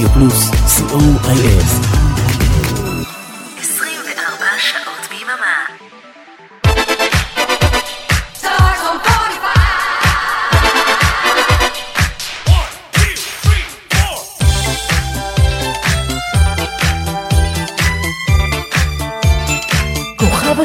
רדיו פלוס, co.il. 24 שעות ביממה. כוכב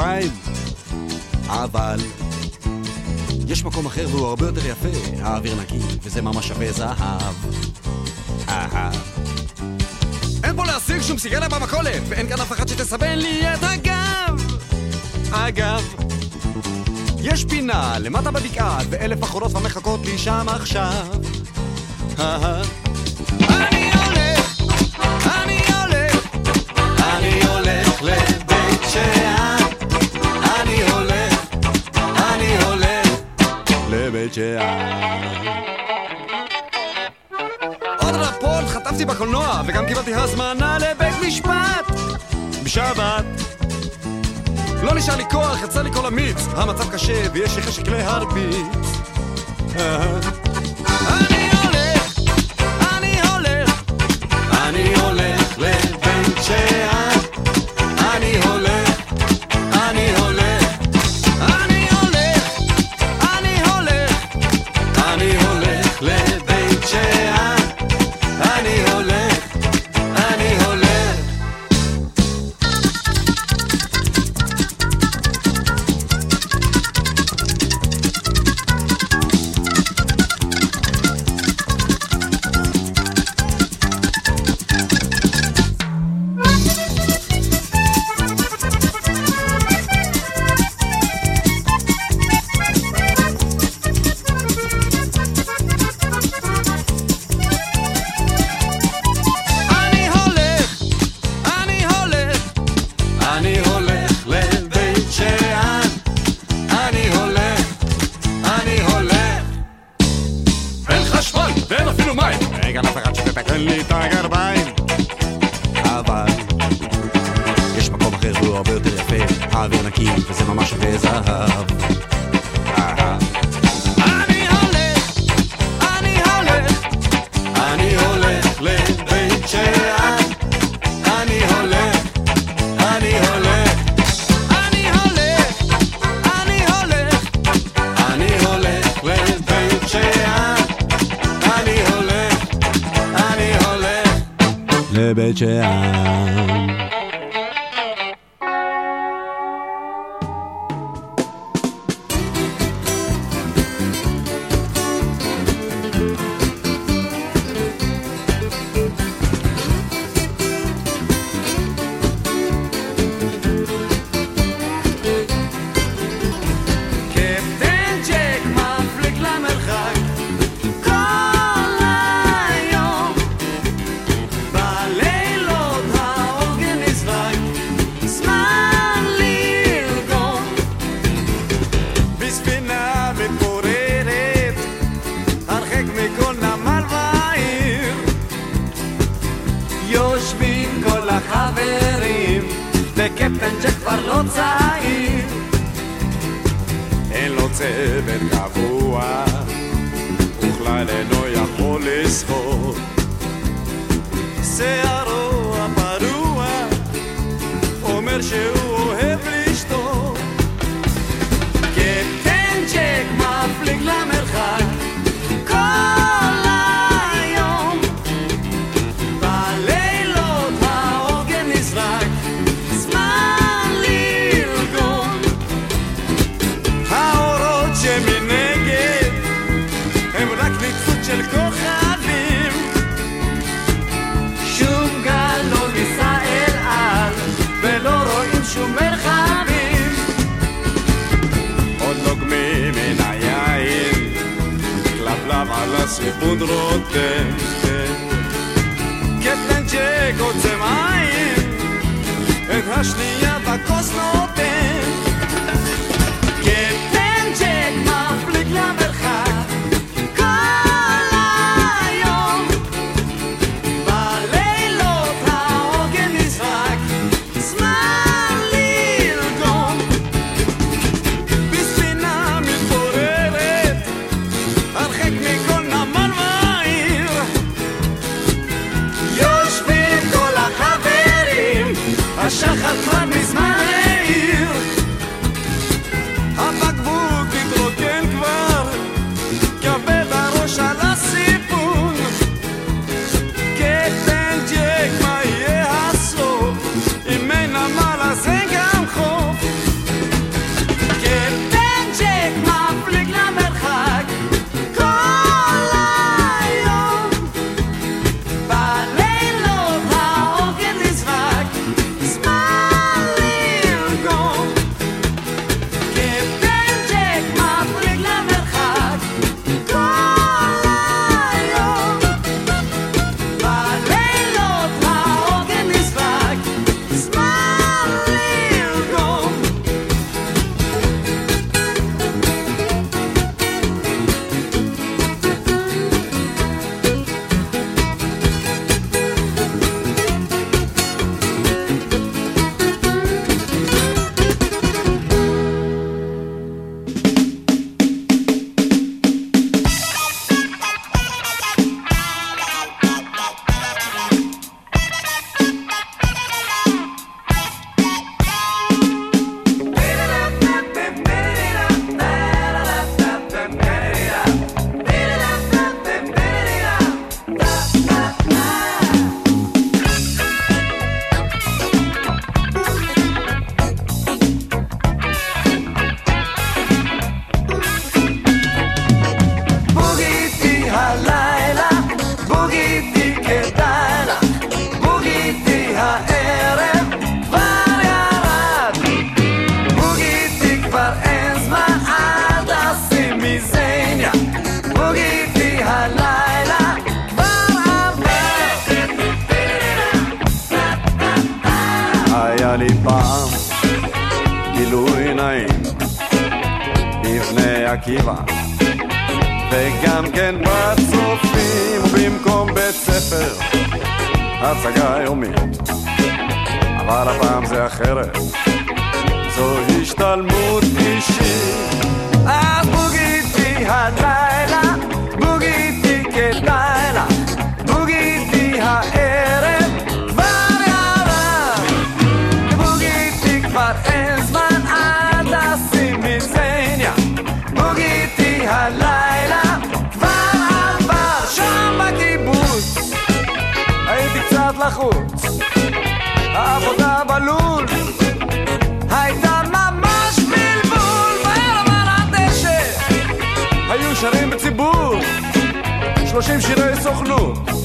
הגרביים. אבל יש מקום אחר והוא הרבה יותר יפה, האוויר נקי, וזה ממש שווה זהב. אין פה להשיג שום סיגריה במכולת, ואין כאן אף אחד שתסבן לי את הגב. אגב, יש פינה למטה בבקעה, ואלף אחרונות המחכות לי שם עכשיו. אני הולך, אני הולך, אני הולך לבית שאן. עוד רפורט חטפתי בקולנוע, וגם קיבלתי הזמנה לבית משפט בשבת. לא נשאר לי כוח, יצא לי כל המיץ, המצב קשה ויש לי חשק להרביץ. וקפטן ג'ק כבר לא צעיר אין לו צוות קבוע, וכלל אינו יכול לשחות. שערו הפרוע אומר שהוא se pudro tenke Kje ten djeko te majim Ehašnija tako שם זה אחרת. זו השתלמות אישית. אז בוגי איתי הלילה, בוגי איתי כדאי. 30 שירי סוכנות.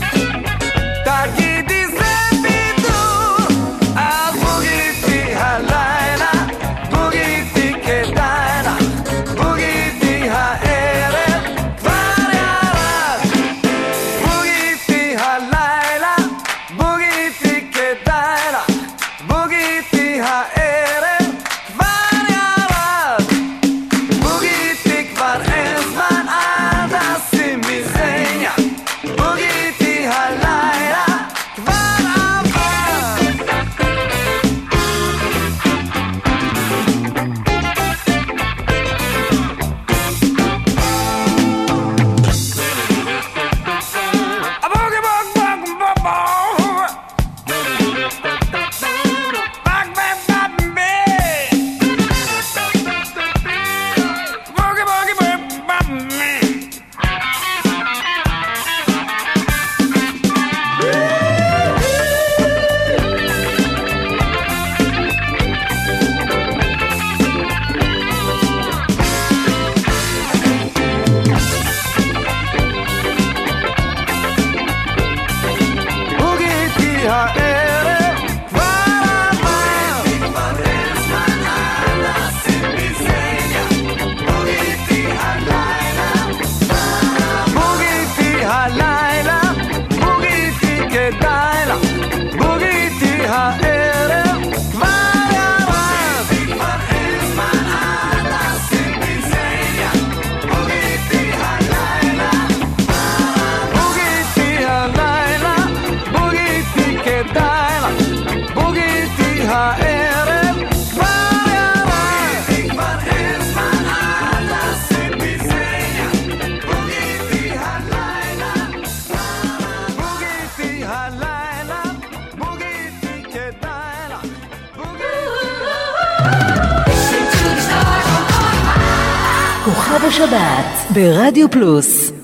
Rádio Plus.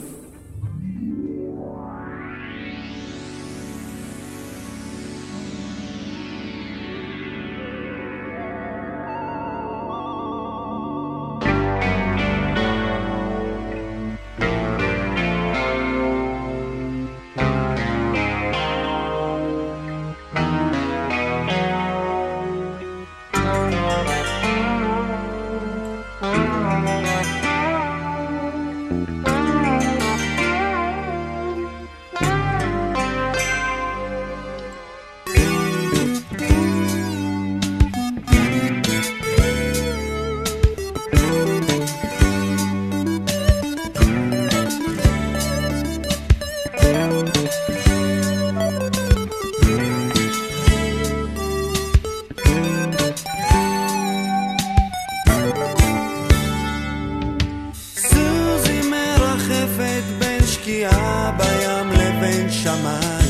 שקיעה בים לבין שמיים.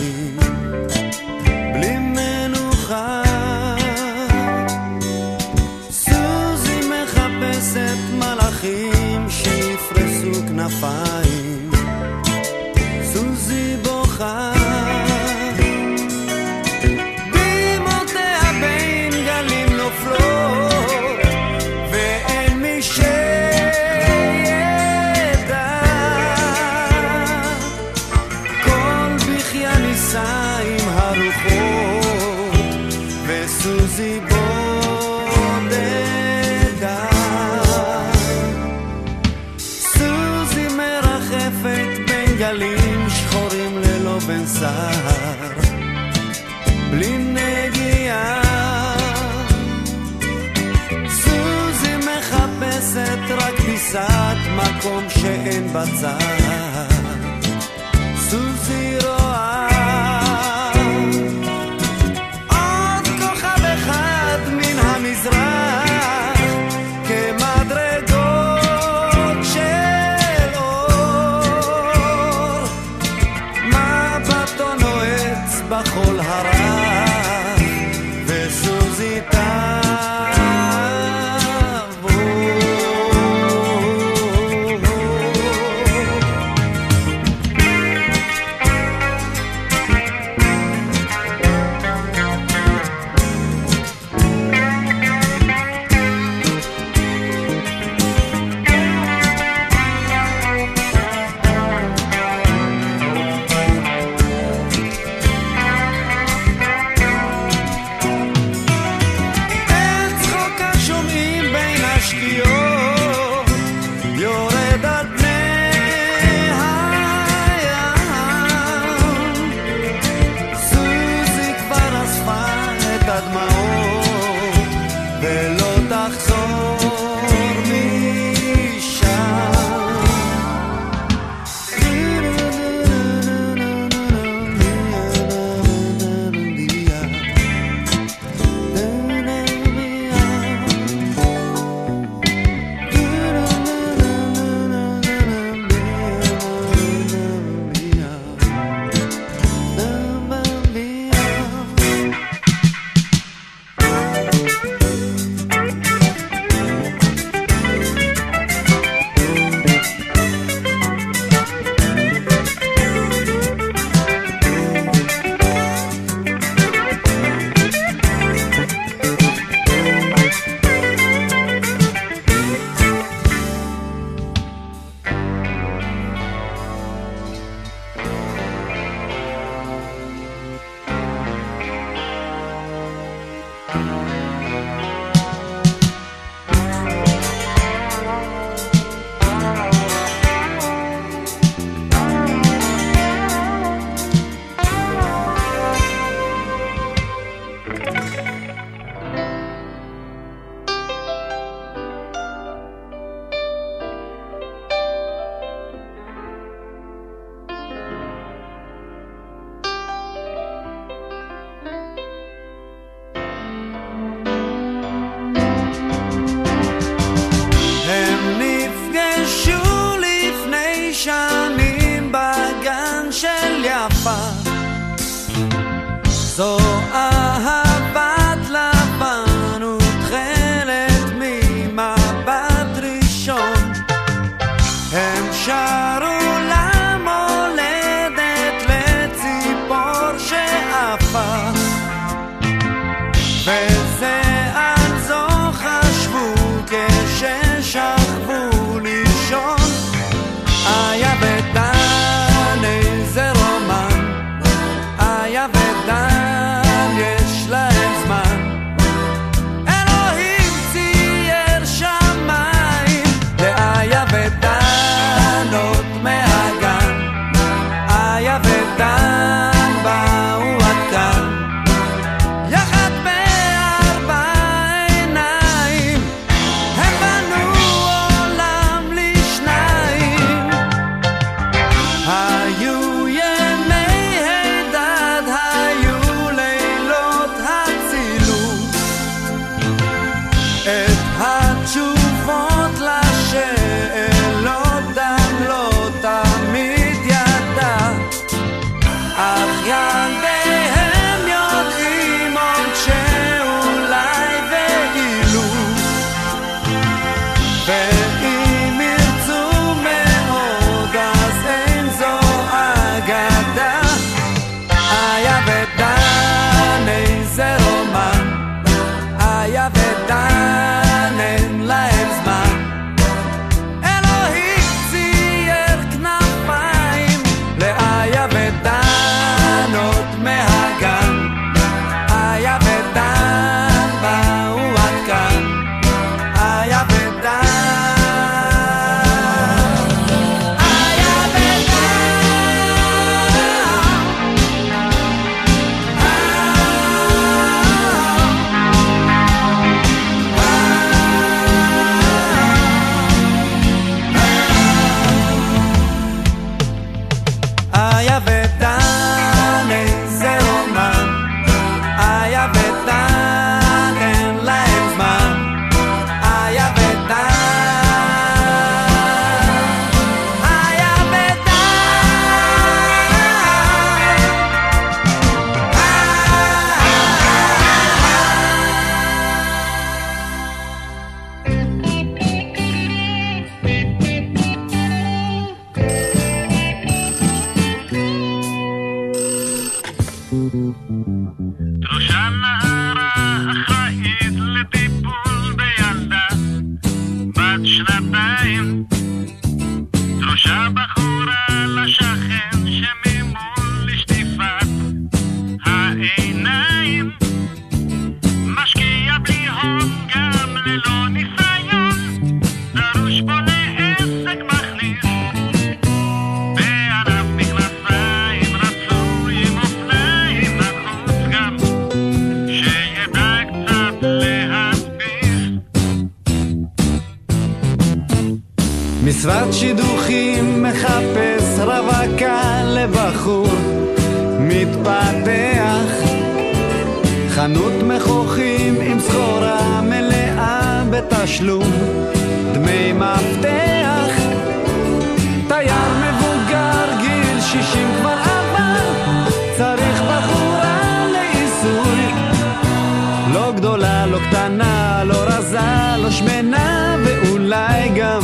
קטנה, לא רזה, לא שמנה, ואולי גם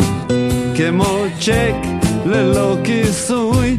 כמו צ'ק ללא כיסוי.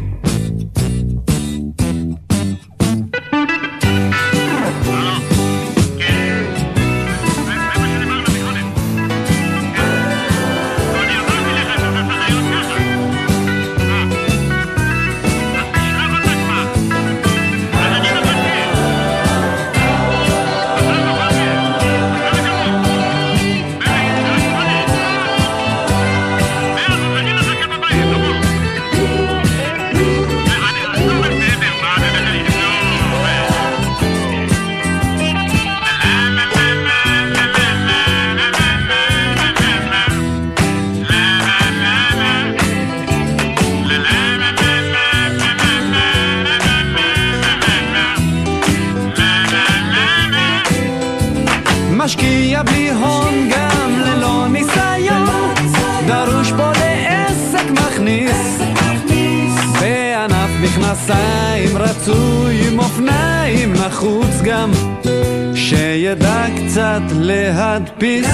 קצת להדפיס.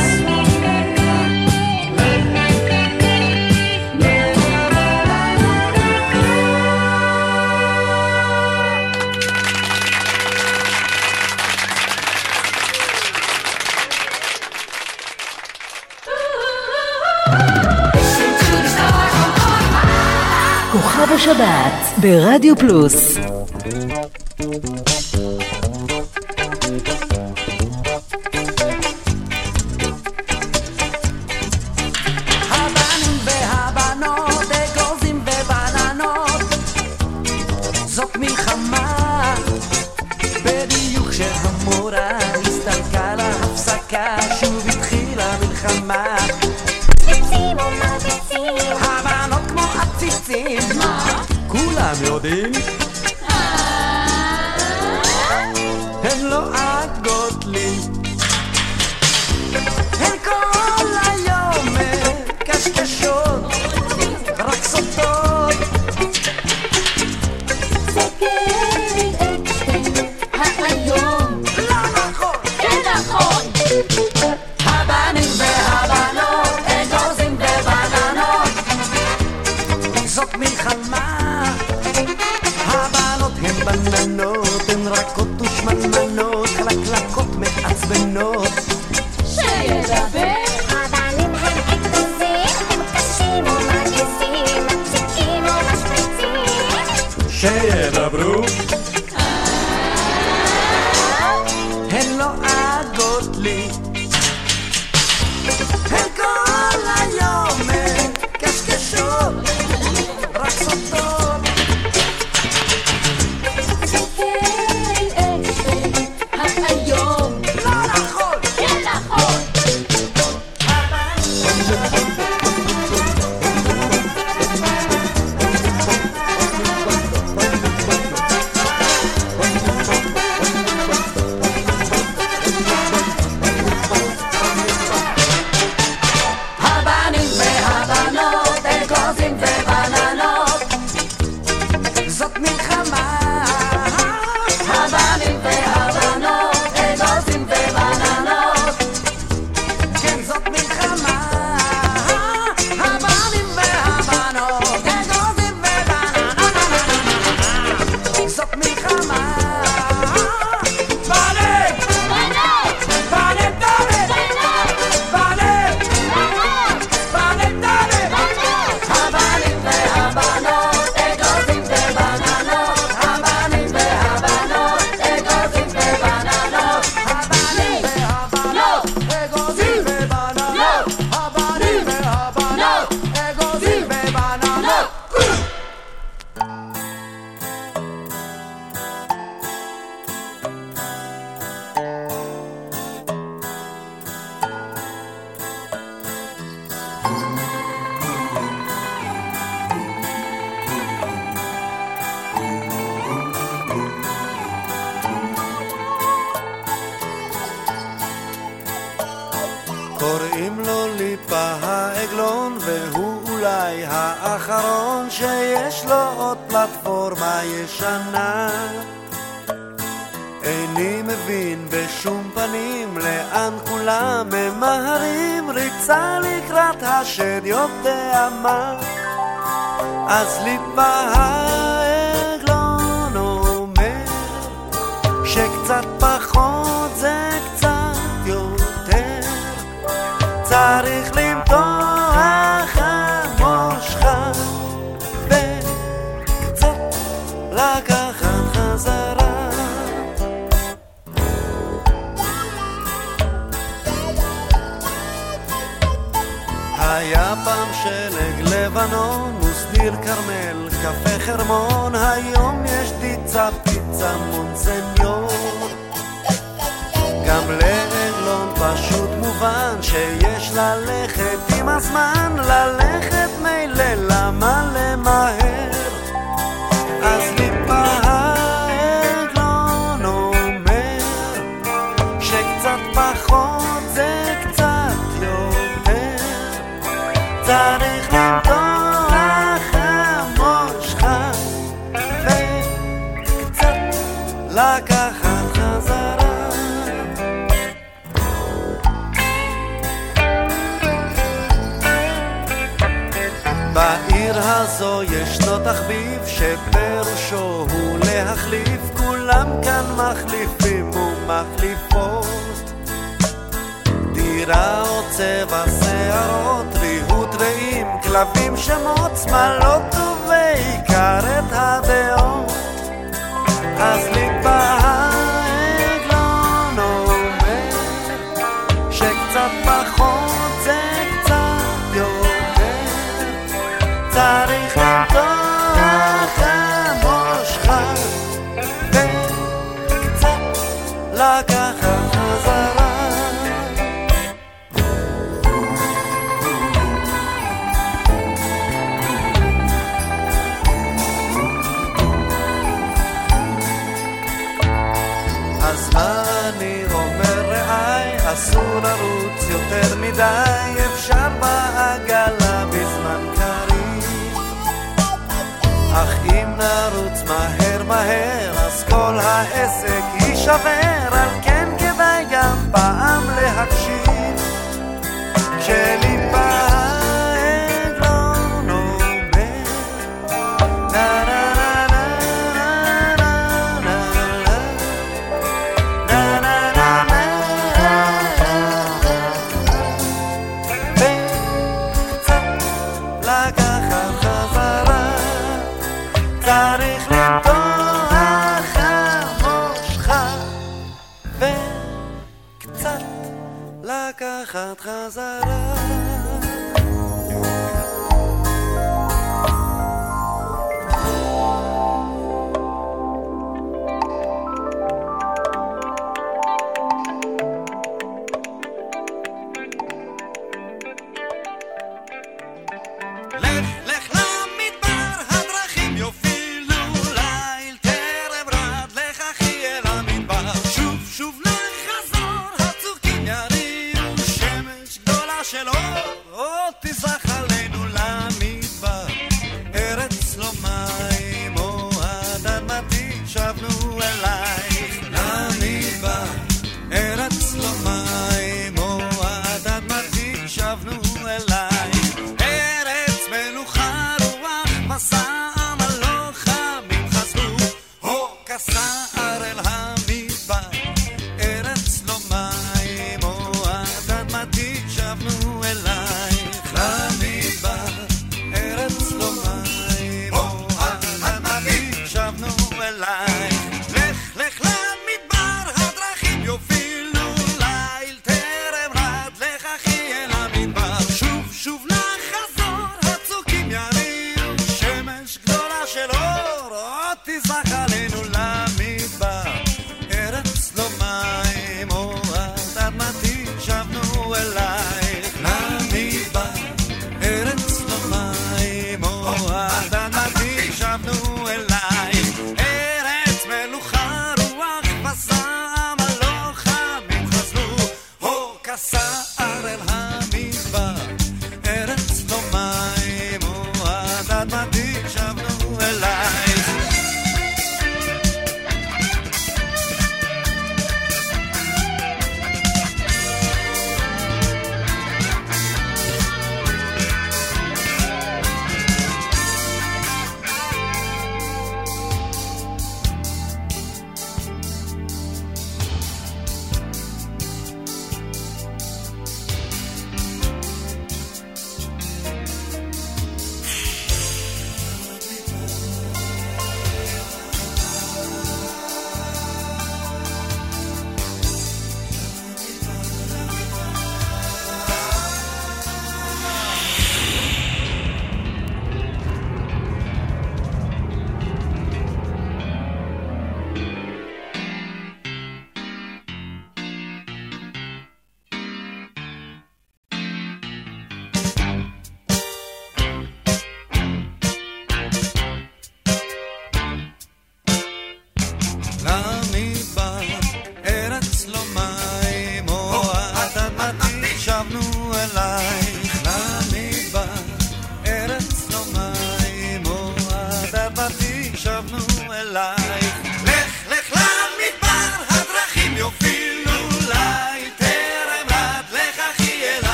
כוכב השבת ברדיו פלוס.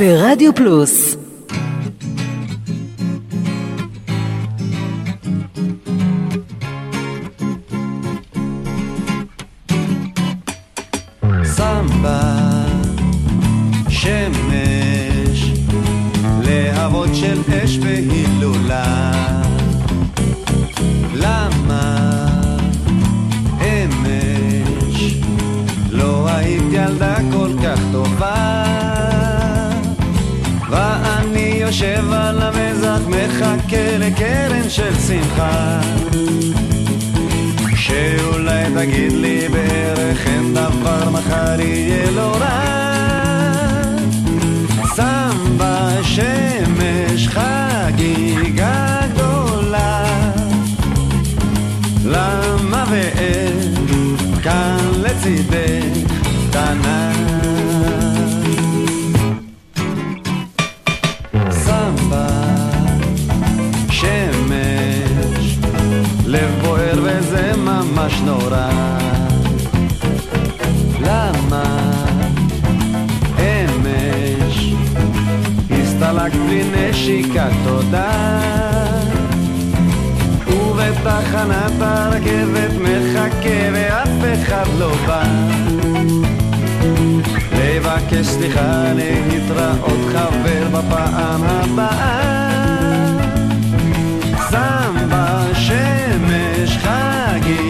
ברדיו פלוס יושב על המזח מחכה לקרן של שמחה. שאולי תגיד לי בערך אין דבר מחר יהיה לא רע. שם בשמש חגיגה גדולה. למה ואין כאן לצידך קטנה נורא. למה אמש הסתלקת בלי נשיקת תודה? ובתחנת הרכבת מחכה ואף אחד לא בא. לבקש סליחה להתראות חבר בפעם הבאה. שם בשמש חגיגה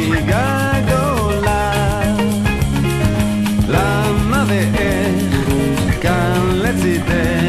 לצידך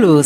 ברדיו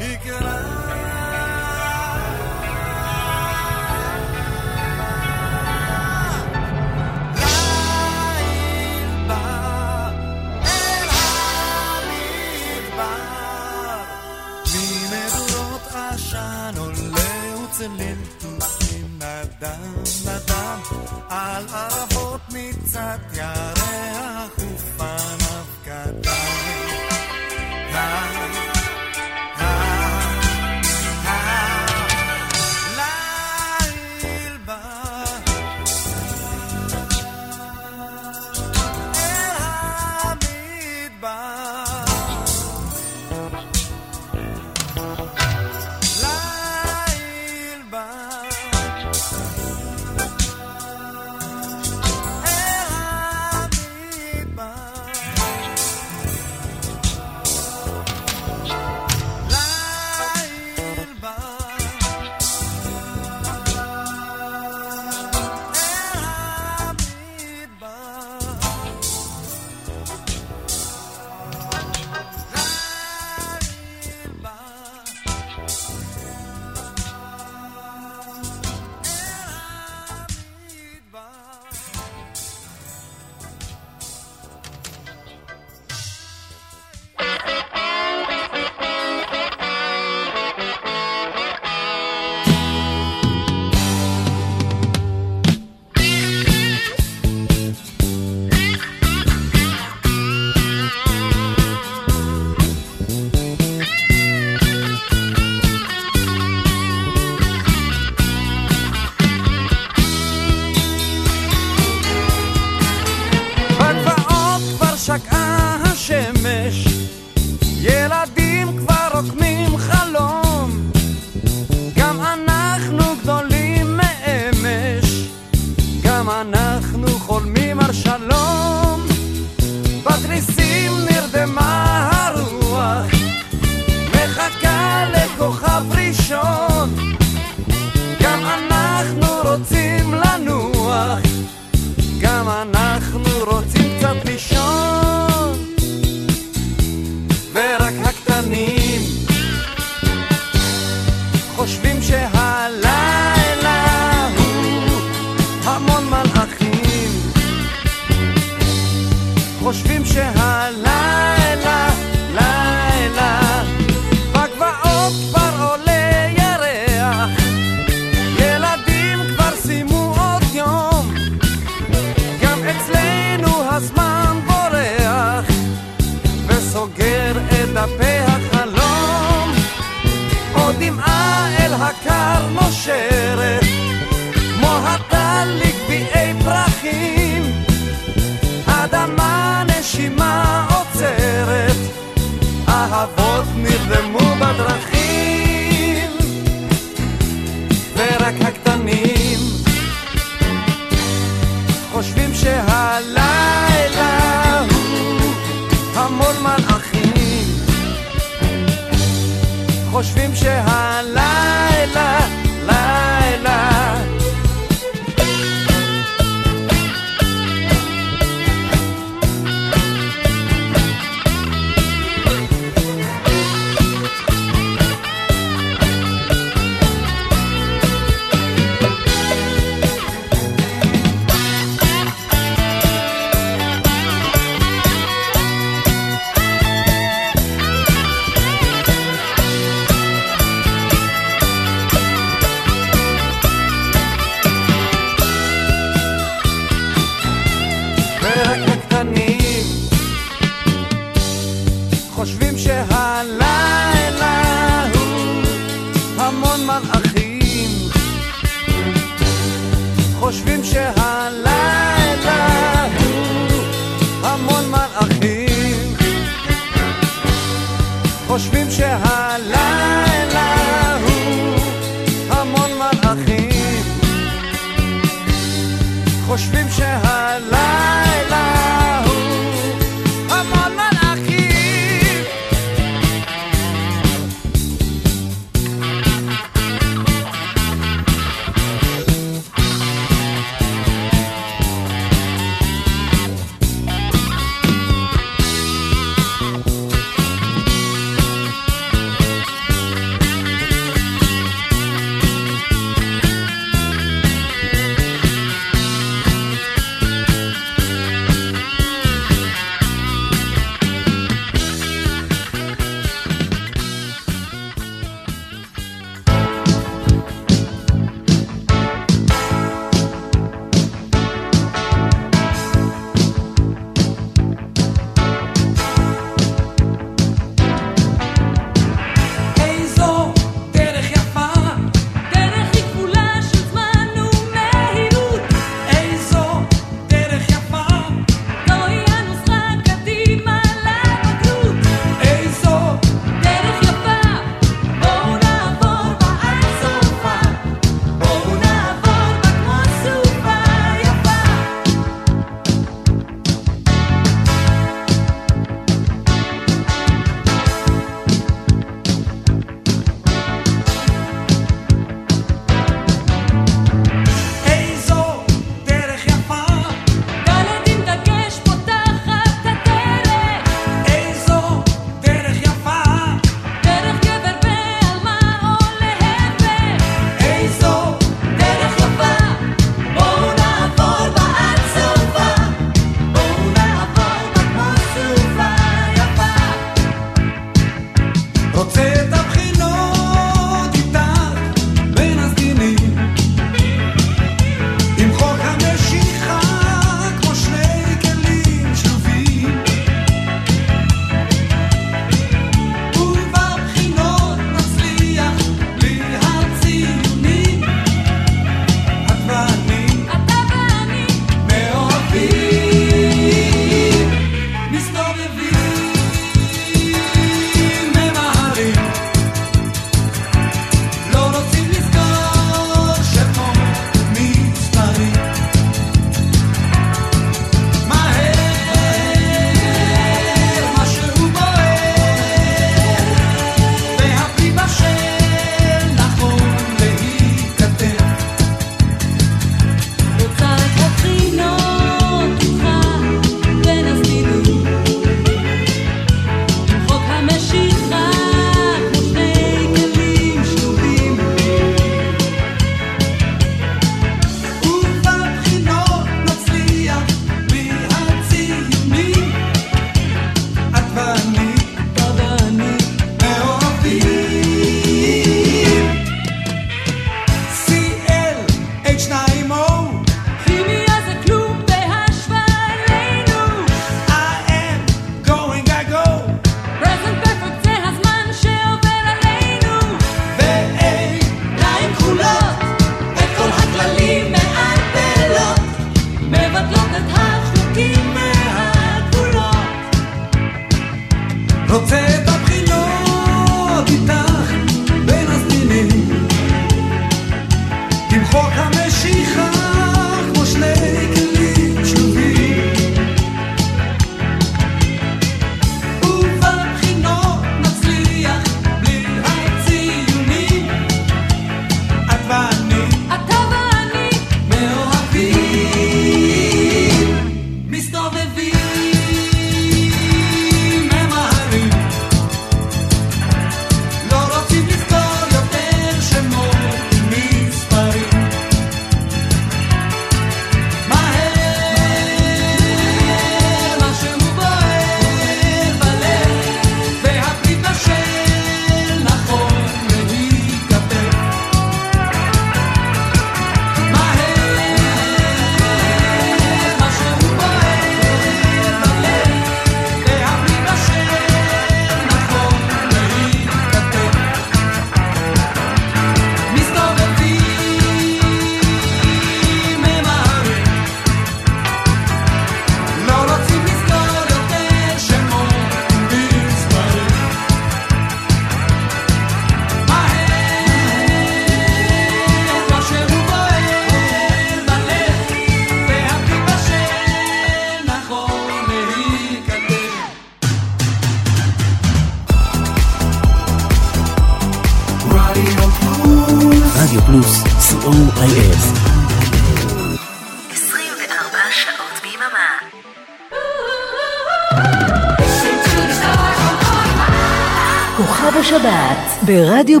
השבת ברדיו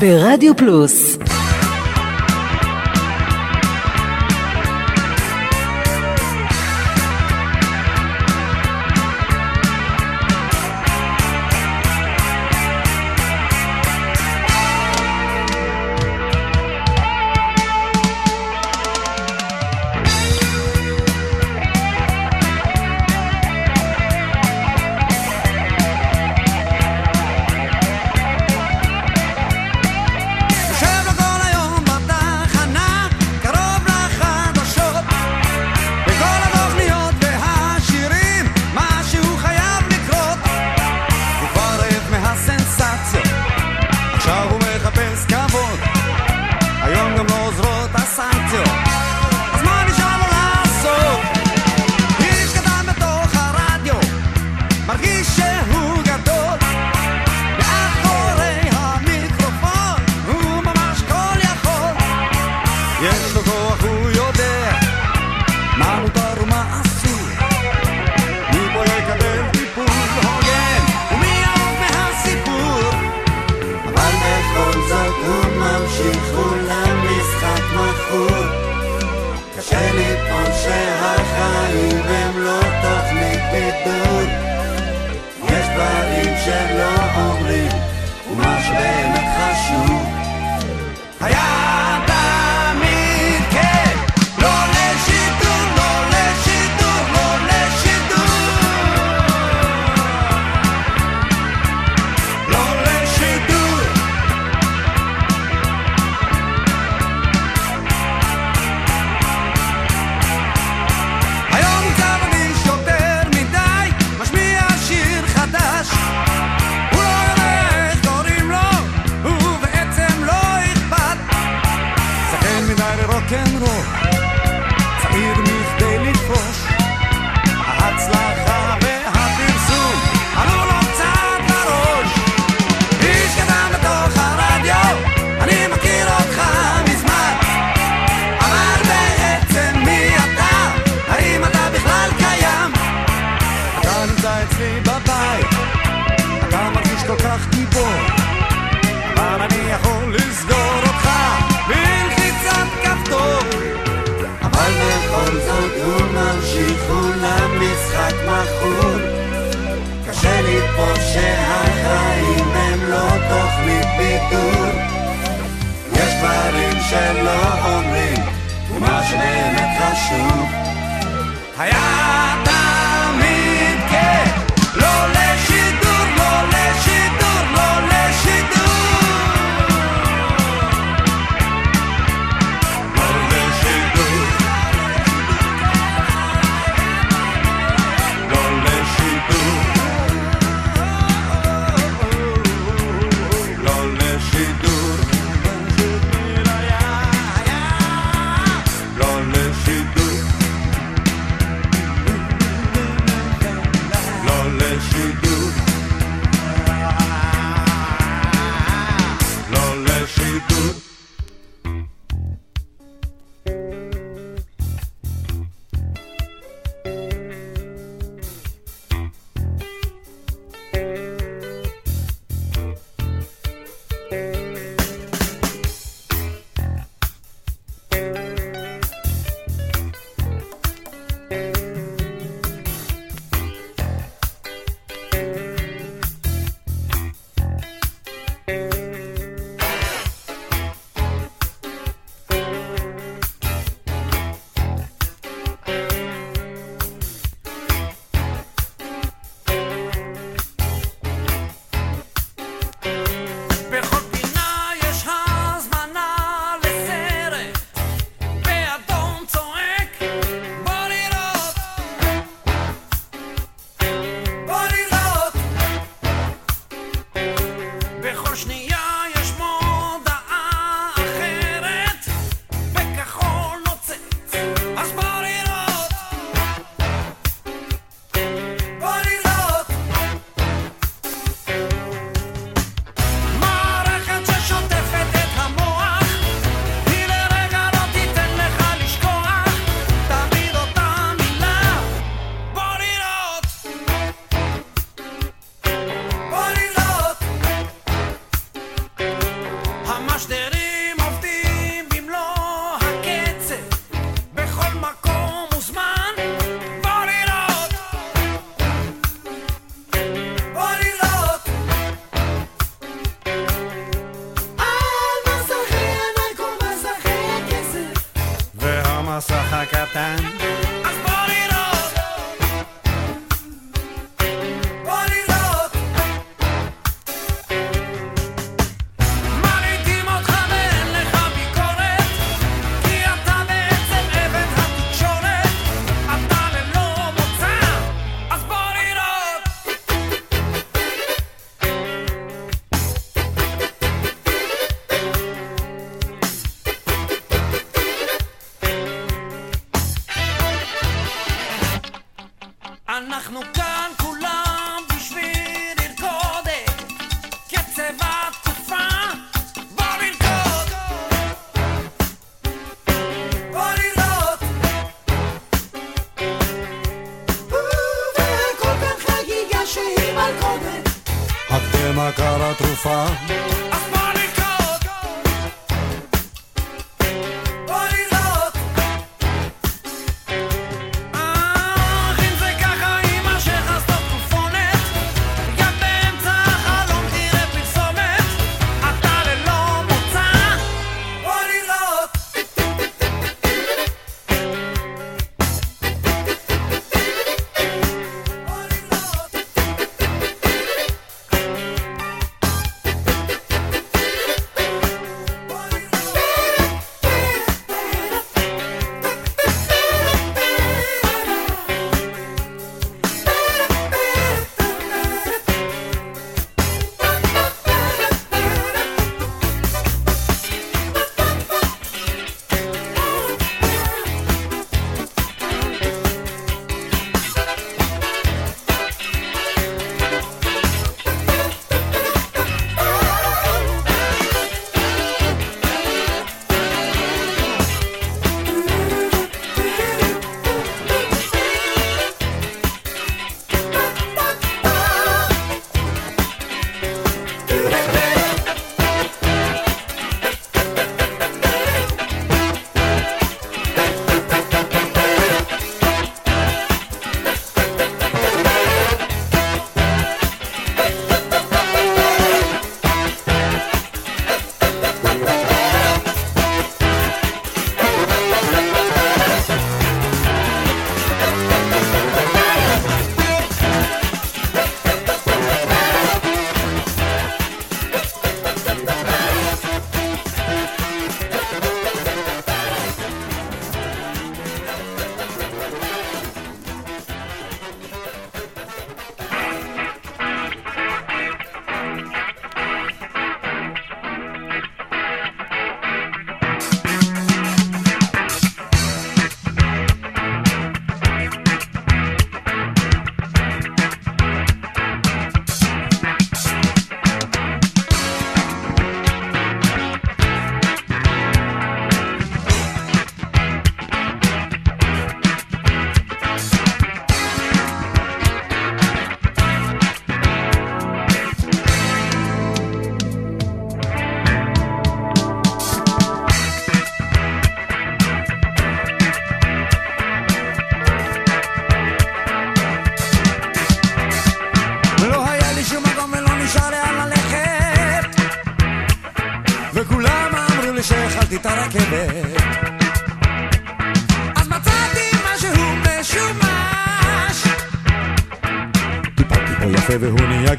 ברדיו פלוס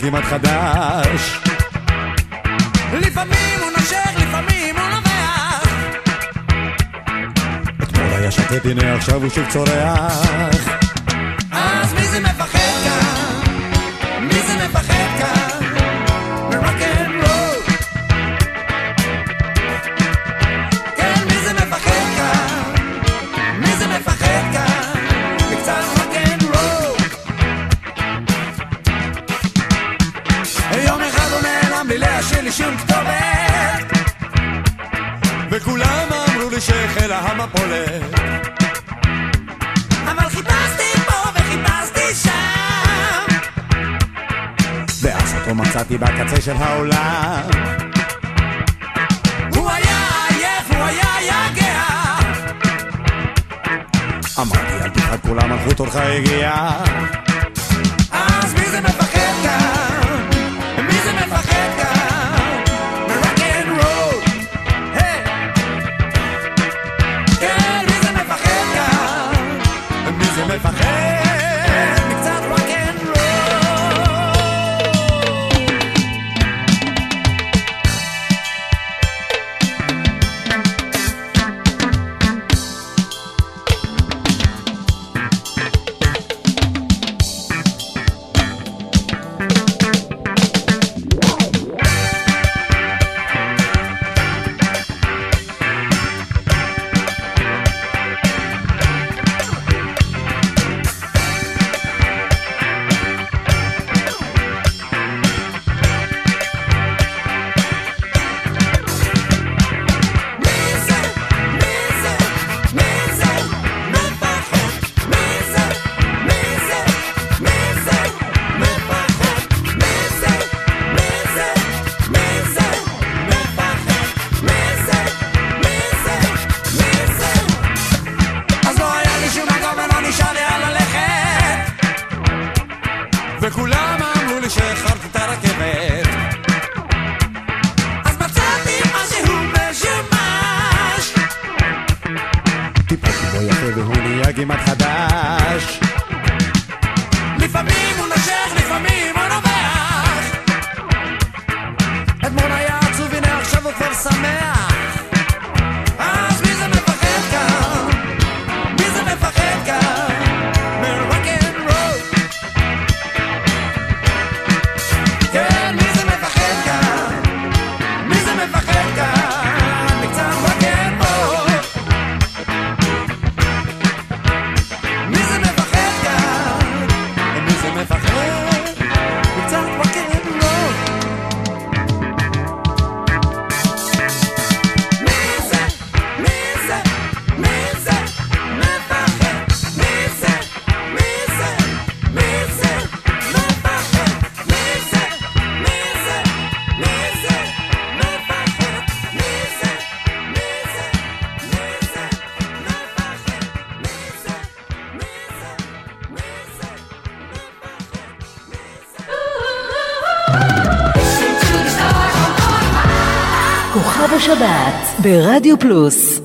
כמעט חדש. לפעמים הוא נשר, לפעמים הוא נובח. אתמול היה שקט, הנה עכשיו הוא שוב צורח. גרתי בקצה של העולם. הוא היה עייף, הוא היה יגע. אמרתי, אל תפחד, כולם מלכות הולך הגיעה. אז מי זה מפחד? ברדיו פלוס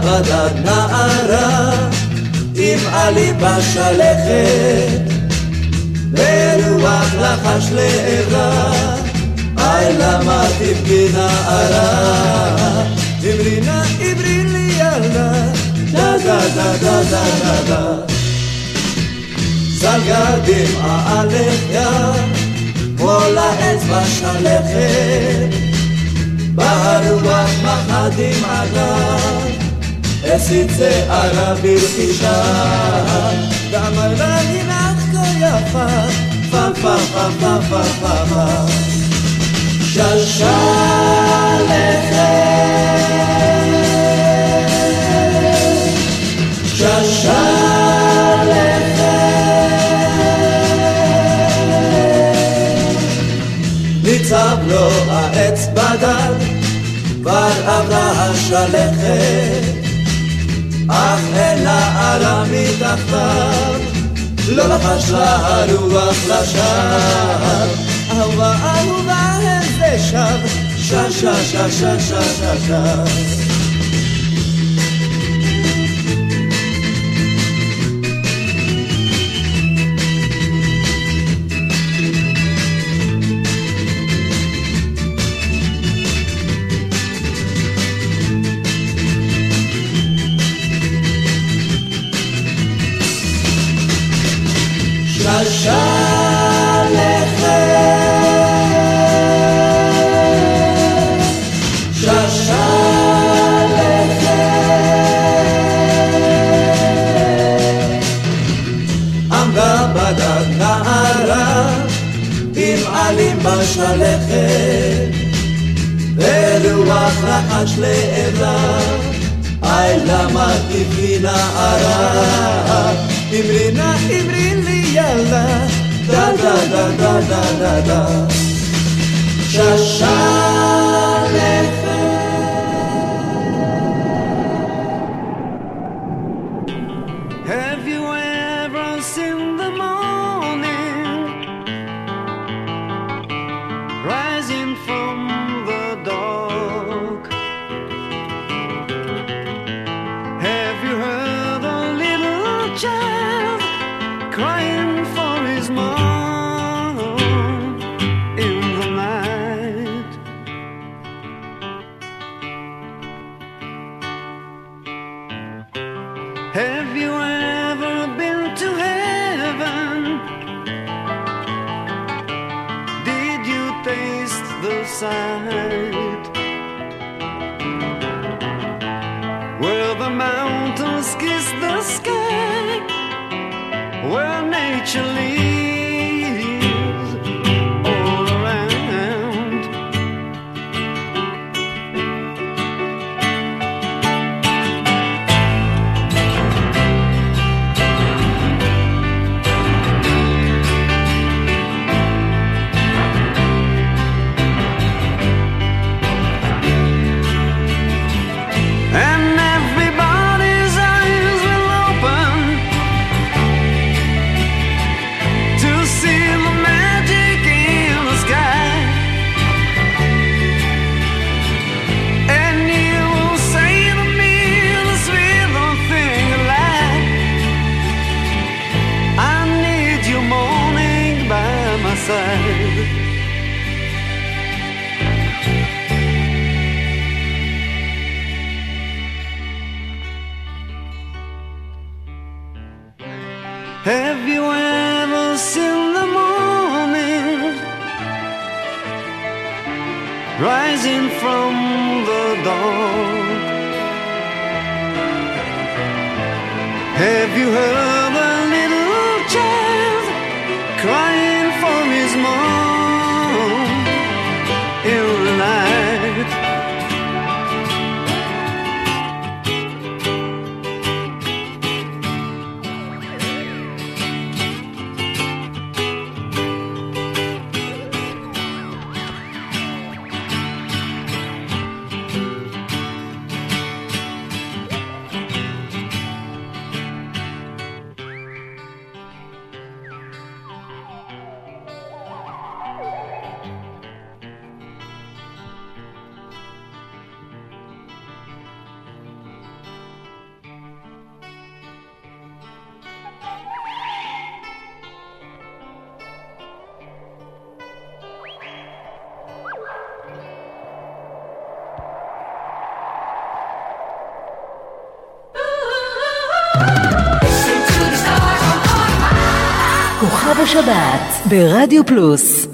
בדד נערה עם עלי בשלכת ורוח לחש לעברה היי למה תבכי נערה? אמרי נא אמרי לי ילדה. דה דה דה דה דה דה דה. זלגדים עלך יד כל האצבע שלכת. ברוח מחדים اسید זה ערבי פישה. ואמר להגיד את כה יפה פעם פעם פעם פעם פעם פעם פעם ששה לכם ששה ניצב לו העץ בדד, כבר עברה השלכת. אך אין נערה מתחתיו, לא לחש לה הרוח לשער. אהובה אהובה הם זה שב, שב שב שב שב שב שב בשלכת ורוח לחש לעברה היי למה תבכי נערה? אמרי נא אמרי la da da da da da da da. Sha sha. ברדיו פלוס.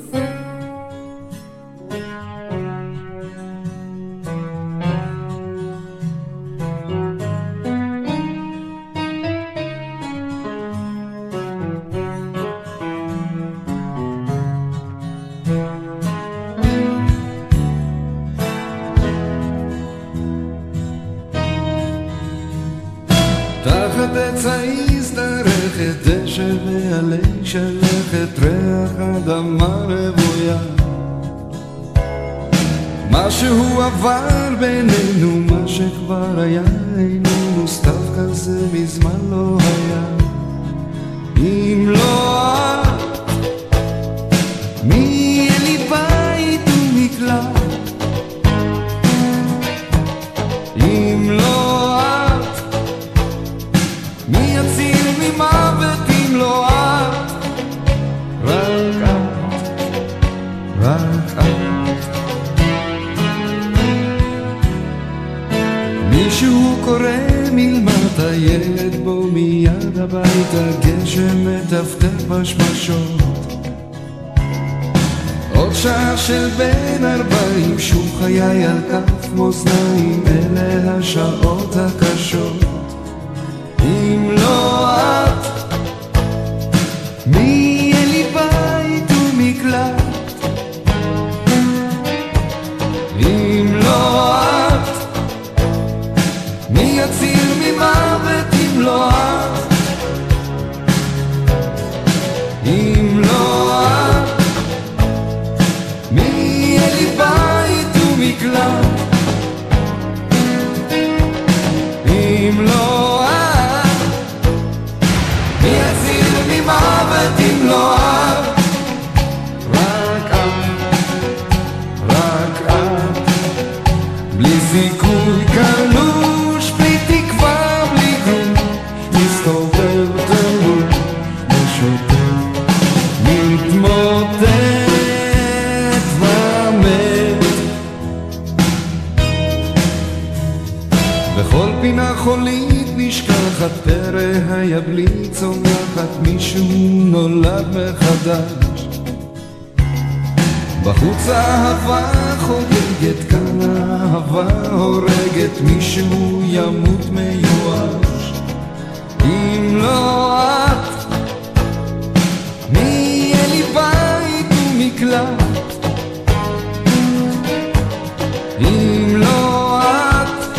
סיכוי קלוש, בלי תקווה, בלי גבול, מסתובב תלול, משוטט, מתמוטט ומת. בכל פינה חולית נשכחת, פרא היה בלי צומחת, מישהו נולד מחדש. בחוץ אהבה חוגגת, כאן אהבה הורגת, מישהו ימות מיואש. אם לא את, מי יהיה לי בית ומקלט? אם לא את,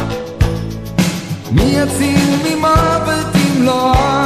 מי יציל ממוות אם לא את?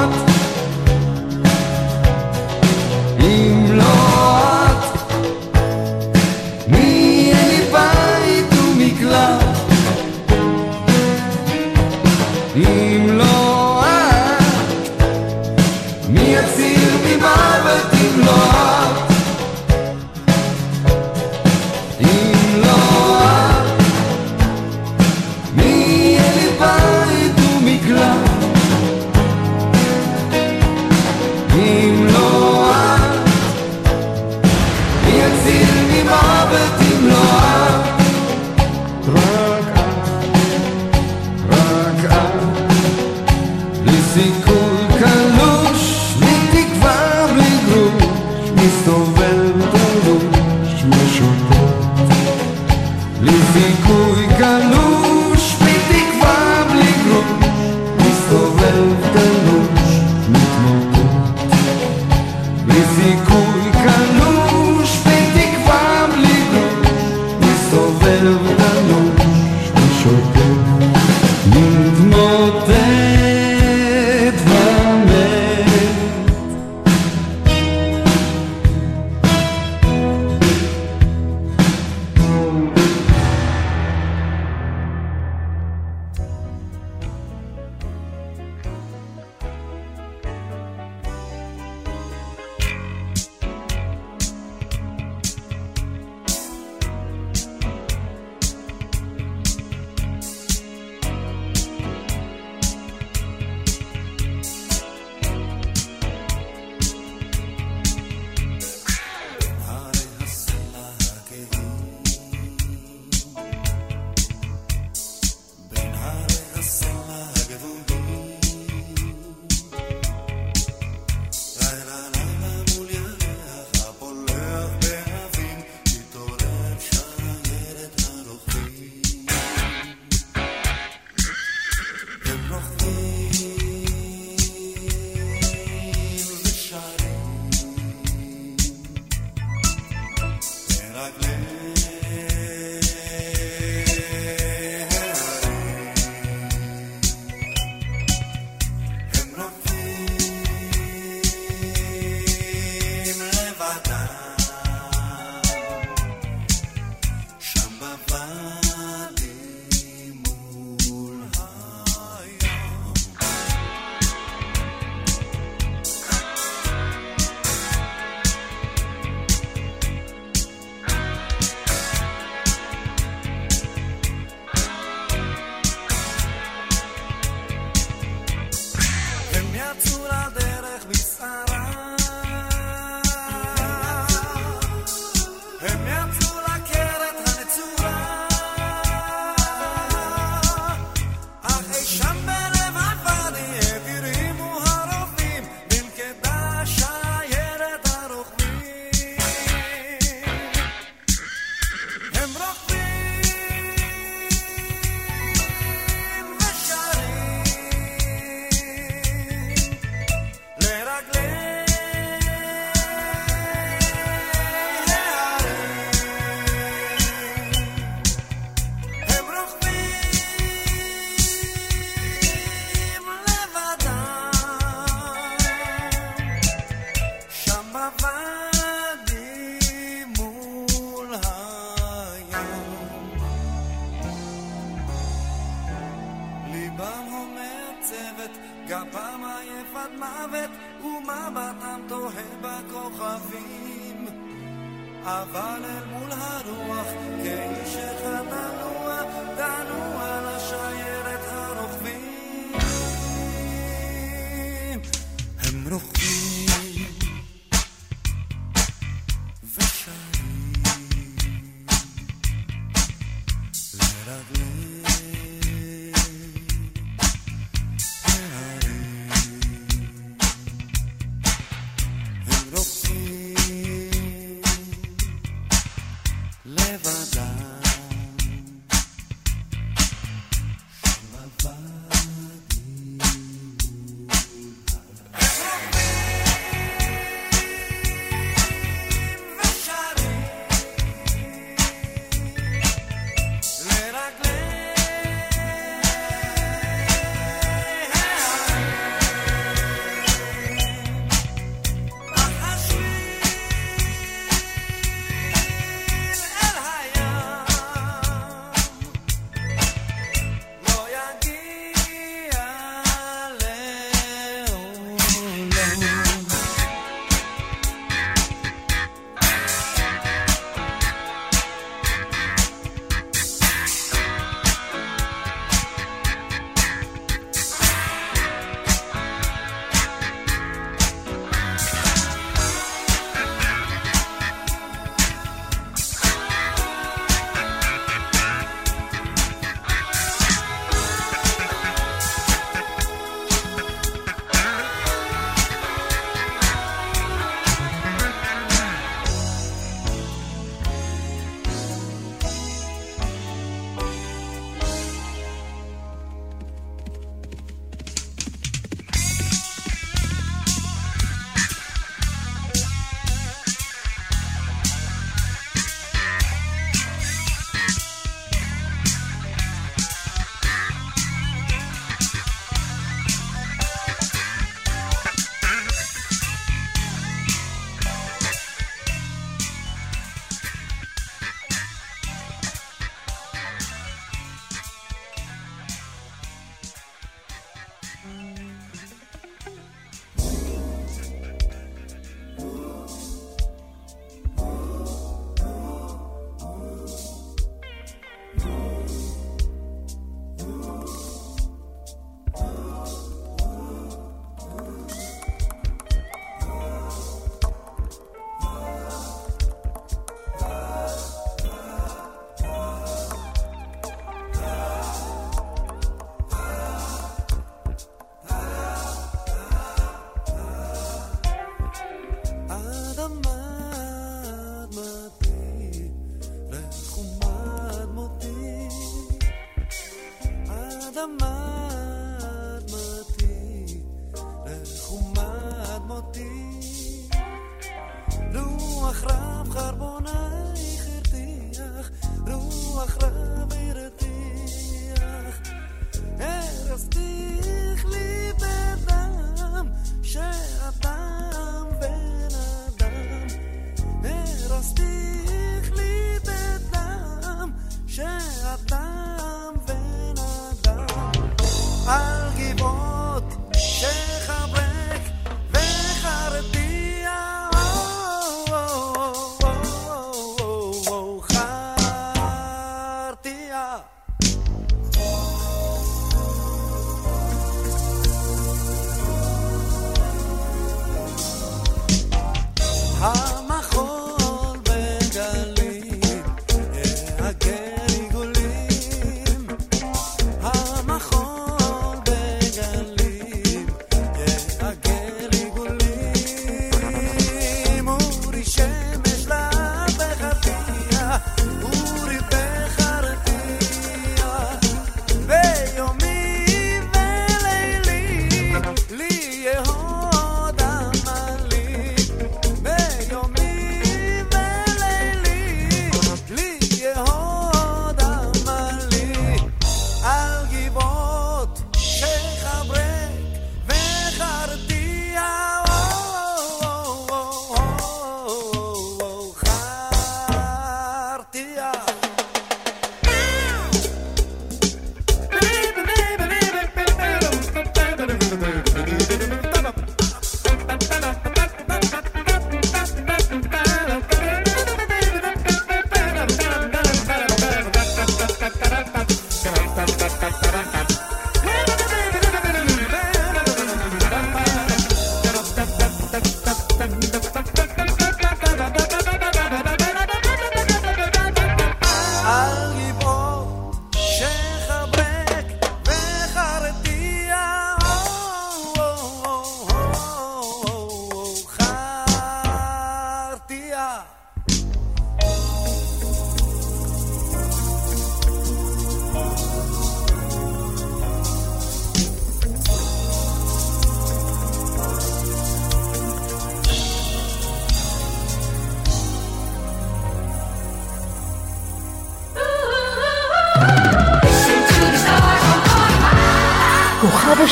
out.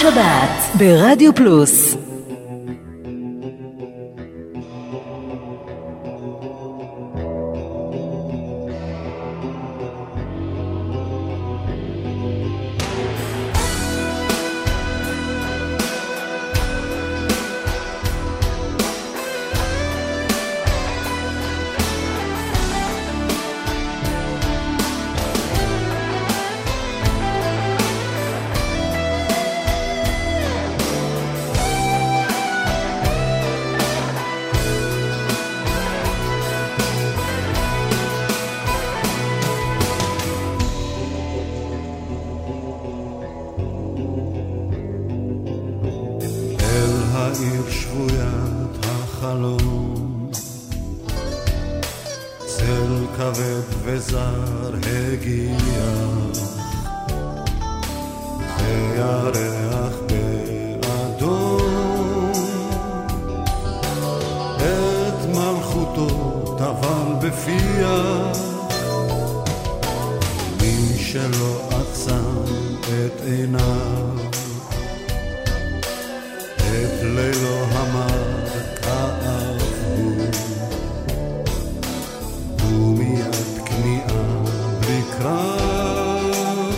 השבת ברדיו פלוס העיר שבוית החלום. צל כבד וזר הגיע וירח באדום. את מלכותו טבל בפיח מי שלא עצם את עיניו לילו המר כאב הוא. ומיד כניעה בלי קרב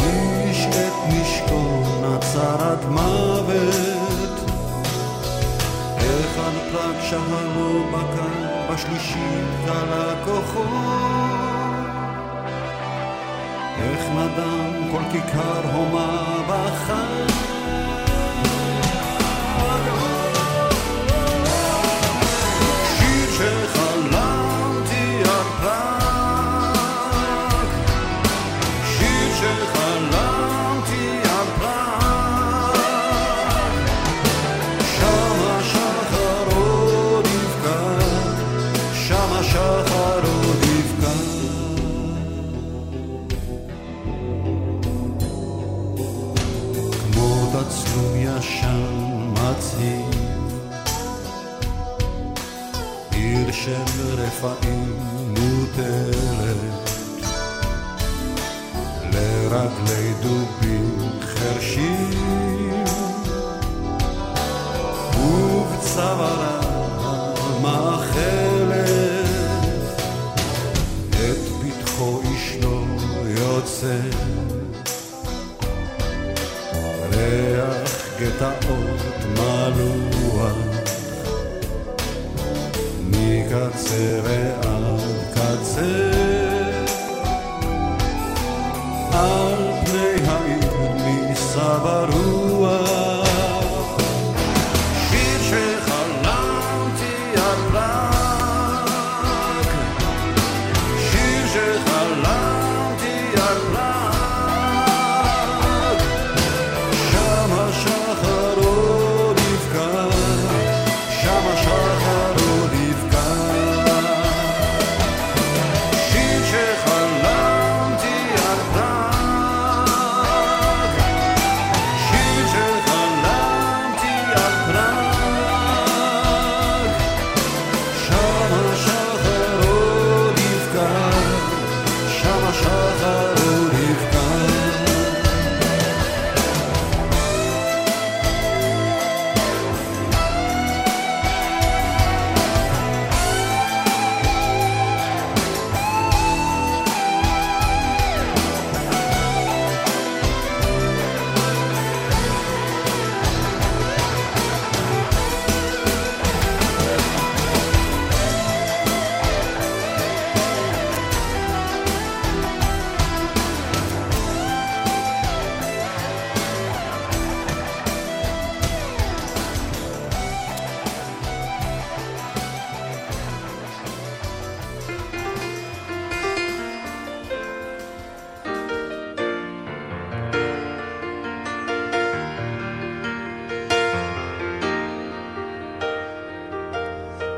איש את נשקו נצר עד מוות. אחד פלג שהה לו בקר בשלישית כלה כוחו איך נדם כל כיכר הומה בחג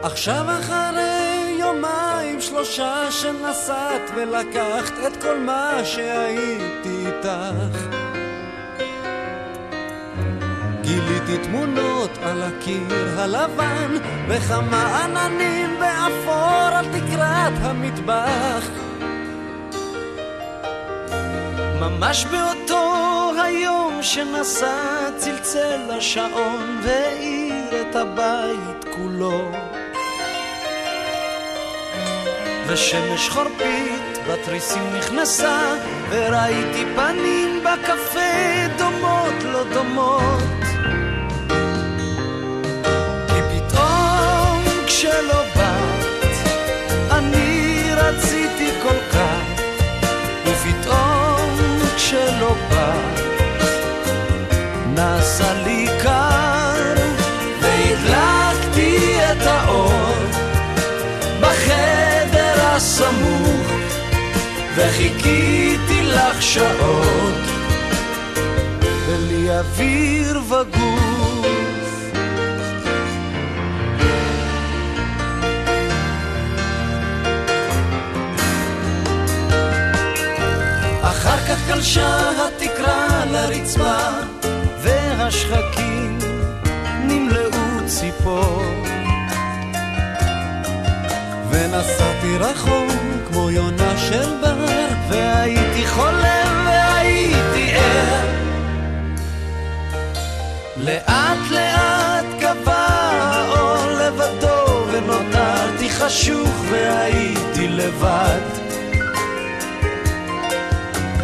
עכשיו אחרי יומיים שלושה שנסעת ולקחת את כל מה שהייתי איתך גיליתי תמונות על הקיר הלבן וכמה עננים באפור על תקרת המטבח ממש באותו היום שנסע צלצל השעון והאיר את הבית כולו. ושמש חורפית בתריסים נכנסה וראיתי פנים בקפה דומות לא דומות. כי פתאום כשלא באת אני רציתי כל כך ופתאום כשלא באת נעשה לי הסמוך וחיכיתי לך שעות. בלי אוויר וגוף. אחר כך גלשה התקרה לרצפה והשחקים נמלאו ציפור ונסעתי רחוק כמו יונה של בר והייתי חולם והייתי ער. לאט לאט גבה האור לבדו ונותרתי חשוך והייתי לבד.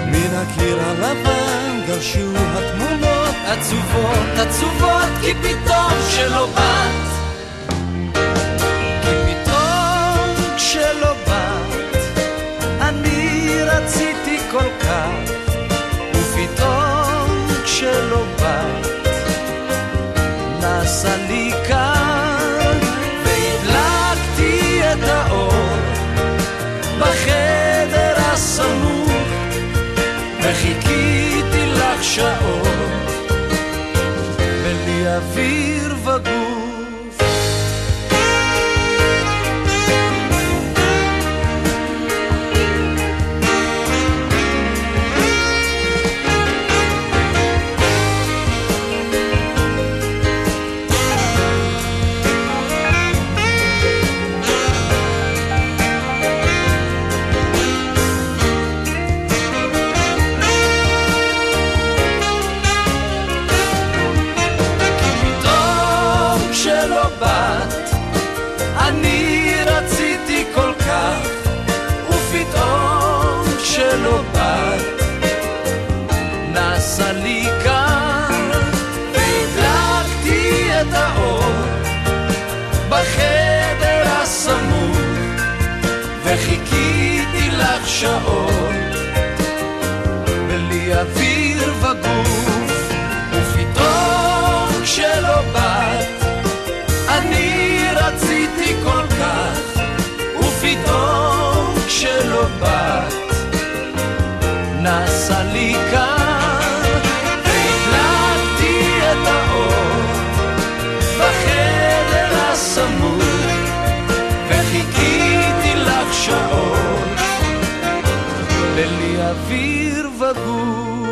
מן הקיר הלבן גרשו התמונות עצובות עצובות כי פתאום שלא באת וחיכיתי בלי אוויר וגוף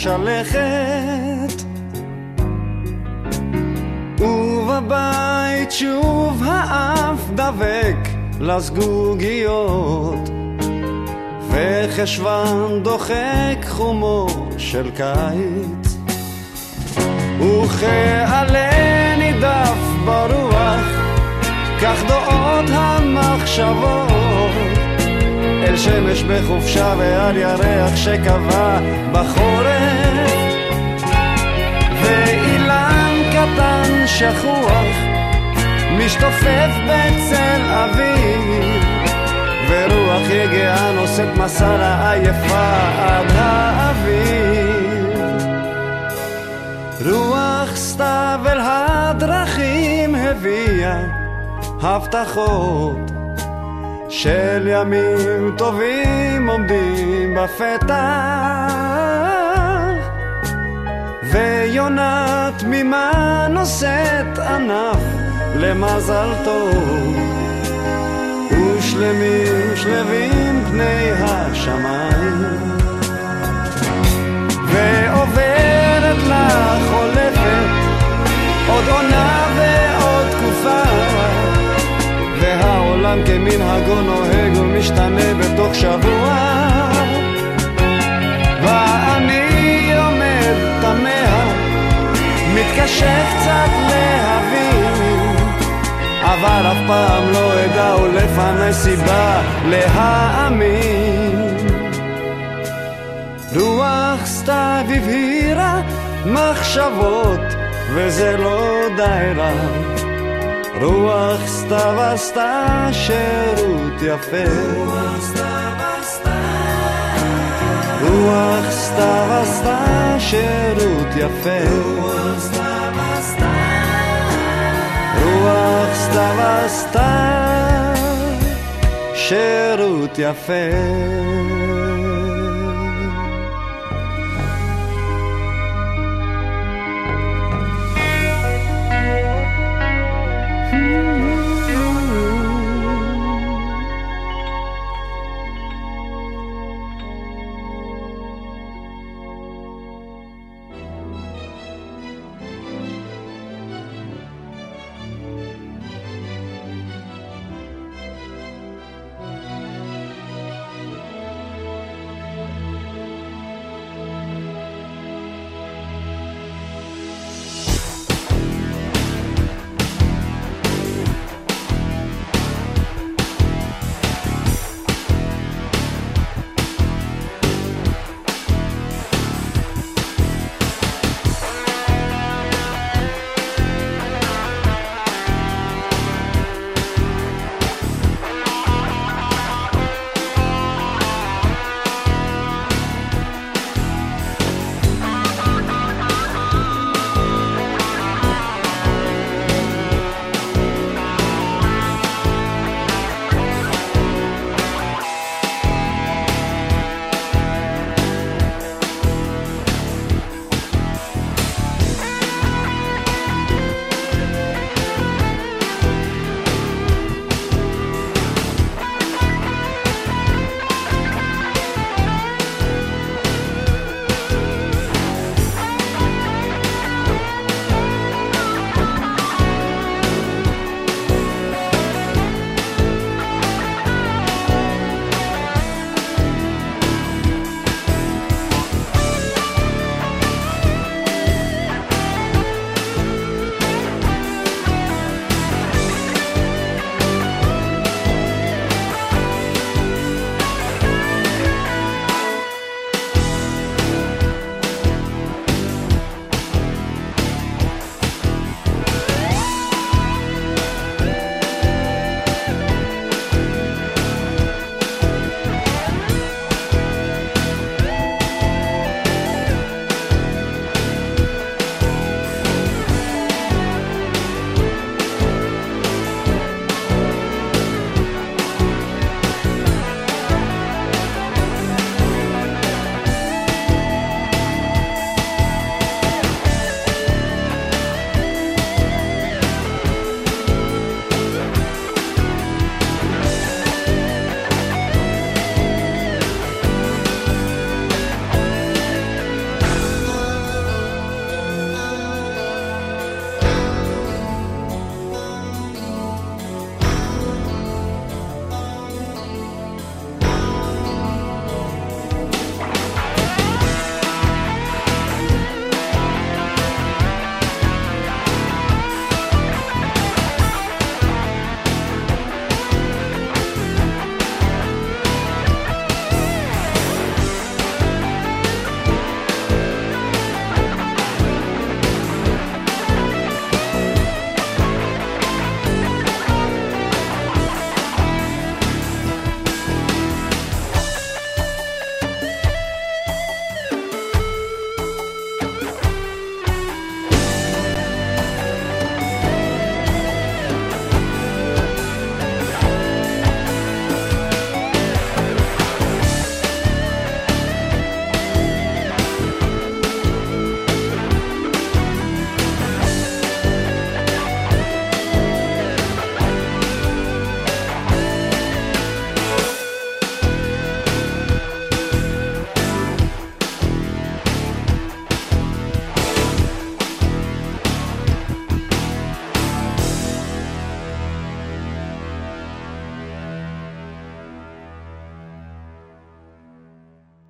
שלכת ובבית שוב האף דבק לזגוגיות. וחשוון דוחק חומו של קיץ אל שמש בחופשה ועל ירח שקבע בחורף. ואילן קטן שכוח משתופף בצל אביב ורוח יגעה נושאת מסע לעייפה עד האוויר. רוח סתיו אל הדרכים הביאה הבטחות של ימים טובים עומדים בפתח. ויונה תמימה נושאת ענף למזל טוב. ושלמים שלווים פני השמיים. ועוברת לה חולפת עוד עונה ועוד תקופה והעולם כמנהגו נוהג ומשתנה בתוך שבוע. ואני עומד תמה מתקשה קצת להבין אבל אף פעם לא אדע ולפני סיבה להאמין. רוח סתיו הבהירה מחשבות וזה לא די רע רוח סתיו עשתה שירות יפה. רוח סתיו עשתה שירות יפה. רוח סתיו עשתה שירות יפה